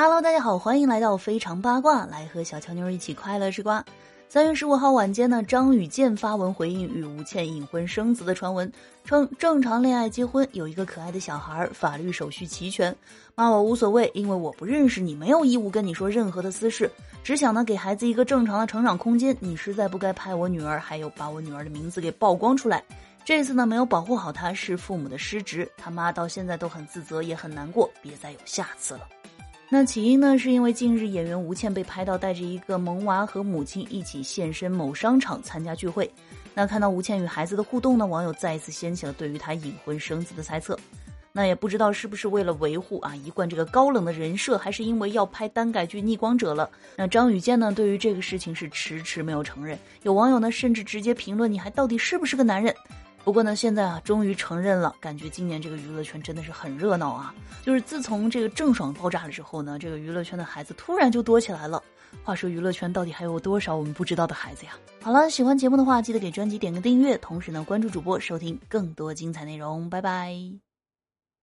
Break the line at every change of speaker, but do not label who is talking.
Hello，大家好，欢迎来到非常八卦，来和小乔妞一起快乐吃瓜。三月十五号晚间呢，张雨健发文回应与吴倩隐婚生子的传闻，称正常恋爱结婚，有一个可爱的小孩，法律手续齐全。骂我无所谓，因为我不认识你，没有义务跟你说任何的私事，只想呢给孩子一个正常的成长空间。你实在不该拍我女儿，还有把我女儿的名字给曝光出来。这次呢没有保护好她，是父母的失职。他妈到现在都很自责，也很难过，别再有下次了。那起因呢，是因为近日演员吴倩被拍到带着一个萌娃和母亲一起现身某商场参加聚会。那看到吴倩与孩子的互动呢，网友再一次掀起了对于她隐婚生子的猜测。那也不知道是不是为了维护啊一贯这个高冷的人设，还是因为要拍耽改剧《逆光者》了。那张雨健呢，对于这个事情是迟迟没有承认。有网友呢，甚至直接评论：“你还到底是不是个男人？”不过呢，现在啊，终于承认了。感觉今年这个娱乐圈真的是很热闹啊！就是自从这个郑爽爆炸了之后呢，这个娱乐圈的孩子突然就多起来了。话说，娱乐圈到底还有多少我们不知道的孩子呀？好了，喜欢节目的话，记得给专辑点个订阅，同时呢，关注主播，收听更多精彩内容。拜拜。